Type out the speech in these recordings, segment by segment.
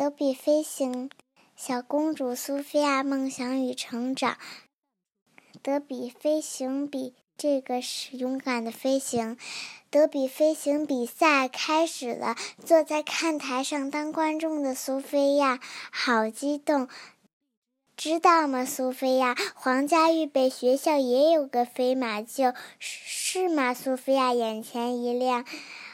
德比飞行，小公主苏菲亚梦想与成长。德比飞行比这个是勇敢的飞行。德比飞行比赛开始了，坐在看台上当观众的苏菲亚好激动。知道吗，苏菲亚？皇家预备学校也有个飞马厩，是吗？苏菲亚眼前一亮。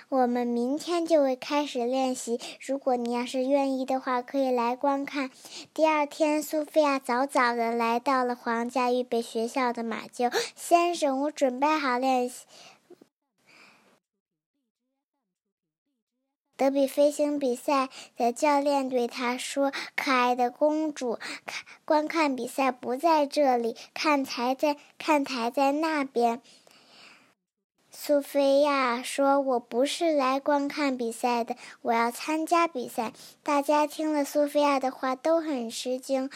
我们明天就会开始练习。如果你要是愿意的话，可以来观看。第二天，苏菲亚早早的来到了皇家预备学校的马厩。先生，我准备好练习。德比飞行比赛的教练对他说：“可爱的公主，看观看比赛不在这里，看台在看台在那边。”苏菲亚说：“我不是来观看比赛的，我要参加比赛。”大家听了苏菲亚的话都很吃惊。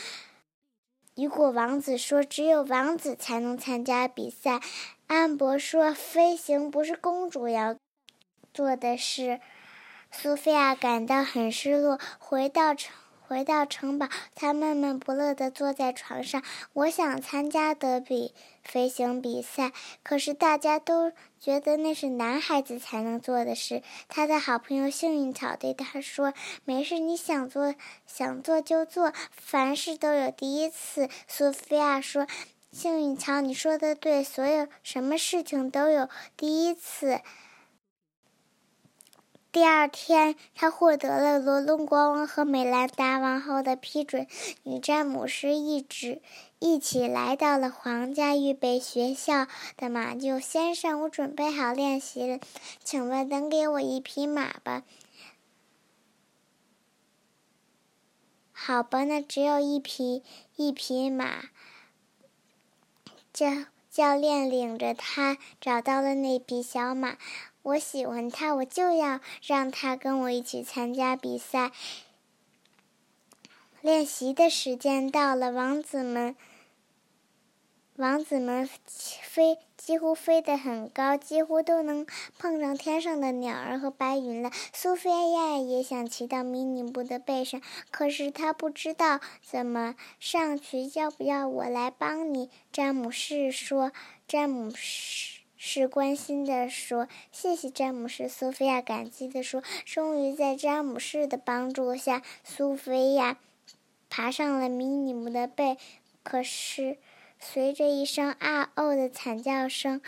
雨果王子说：“只有王子才能参加比赛。”安博说：“飞行不是公主要做的事。”苏菲亚感到很失落，回到城，回到城堡，他闷闷不乐地坐在床上。我想参加德比飞行比赛，可是大家都觉得那是男孩子才能做的事。他的好朋友幸运草对他说：“没事，你想做想做就做，凡事都有第一次。”苏菲亚说：“幸运草，你说的对，所有什么事情都有第一次。”第二天，他获得了罗伦国王和美兰达王后的批准，与詹姆斯一直一起来到了皇家预备学校的马厩。先生，我准备好练习了，请问能给我一匹马吧？好吧，那只有一匹一匹马。教教练领着他找到了那匹小马。我喜欢他，我就要让他跟我一起参加比赛。练习的时间到了，王子们，王子们飞，几乎飞得很高，几乎都能碰上天上的鸟儿和白云了。苏菲亚也想骑到迷你布的背上，可是她不知道怎么上去。要不要我来帮你？詹姆士说。詹姆士。是关心的说：“谢谢詹姆士。”苏菲亚感激的说：“终于在詹姆士的帮助下，苏菲亚爬上了迷你姆的背。可是，随着一声‘啊哦’的惨叫声，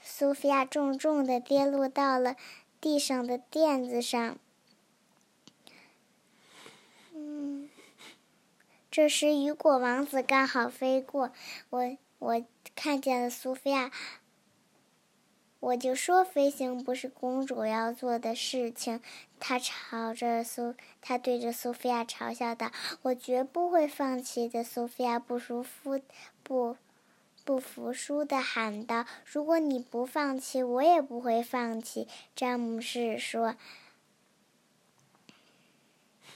苏菲亚重重的跌落到了地上的垫子上。嗯，这时雨果王子刚好飞过，我我看见了苏菲亚。”我就说飞行不是公主要做的事情，他朝着苏，他对着苏菲亚嘲笑道：“我绝不会放弃的。”苏菲亚不服服不不服输的喊道：“如果你不放弃，我也不会放弃。”詹姆士说：“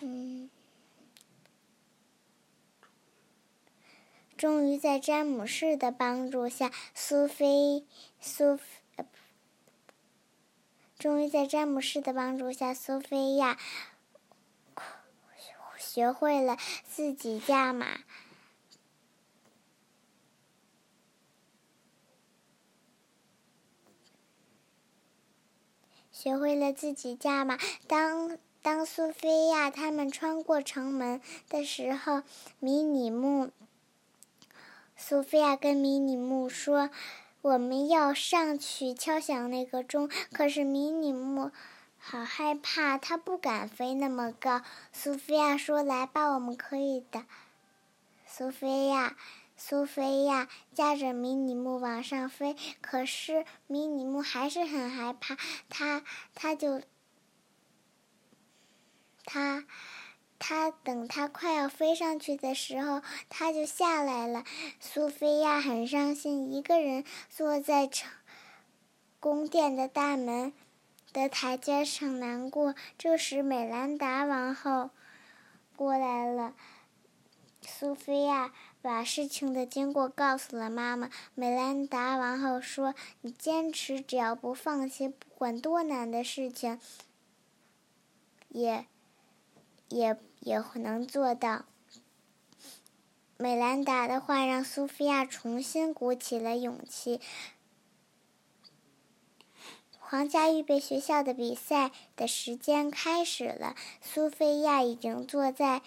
嗯。”终于在詹姆士的帮助下，苏菲苏。终于在詹姆士的帮助下，苏菲亚学会了自己驾马，学会了自己驾马。当当苏菲亚他们穿过城门的时候，迷你木，苏菲亚跟迷你木说。我们要上去敲响那个钟，可是迷你木好害怕，他不敢飞那么高。苏菲亚说：“来吧，我们可以的。”苏菲亚，苏菲亚驾着迷你木往上飞，可是迷你木还是很害怕，他他就他。他等他快要飞上去的时候，他就下来了。苏菲亚很伤心，一个人坐在城宫殿的大门的台阶上难过。这时，美兰达王后过来了。苏菲亚把事情的经过告诉了妈妈。美兰达王后说：“你坚持，只要不放弃，不管多难的事情，也。”也也能做到。美兰达的话让苏菲亚重新鼓起了勇气。皇家预备学校的比赛的时间开始了。苏菲亚已经坐在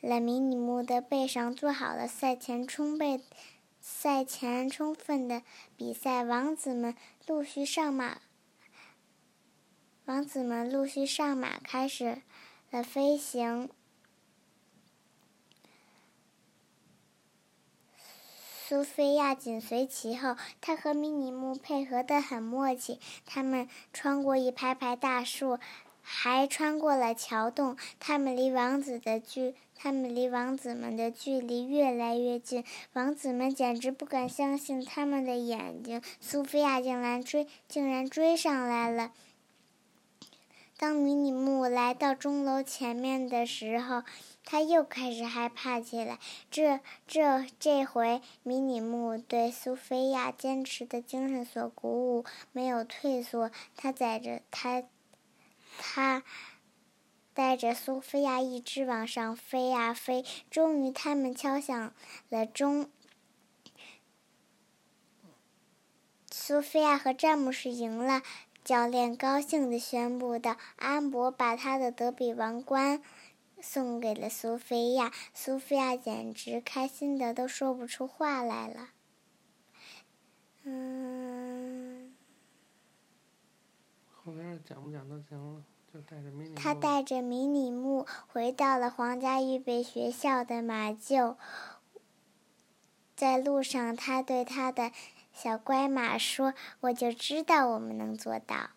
了迷你木的背上，做好了赛前充备、赛前充分的比赛。王子们陆续上马，王子们陆续上马，开始了飞行。苏菲亚紧随其后，她和迷你木配合的很默契。他们穿过一排排大树，还穿过了桥洞。他们离王子的距，他们离王子们的距离越来越近。王子们简直不敢相信他们的眼睛，苏菲亚竟然追，竟然追上来了。当迷你木来到钟楼前面的时候，他又开始害怕起来。这、这、这回，迷你木对苏菲亚坚持的精神所鼓舞，没有退缩。他载着他，他带着苏菲亚一直往上飞呀飞。终于，他们敲响了钟。苏菲亚和詹姆士赢了。教练高兴地宣布道：“安博把他的德比王冠送给了苏菲亚，苏菲亚简直开心的都说不出话来了。”嗯。后面讲不讲都行了，就带着迷你。他带着迷你木回到了皇家预备学校的马厩，在路上，他对他的。小乖马说：“我就知道我们能做到。”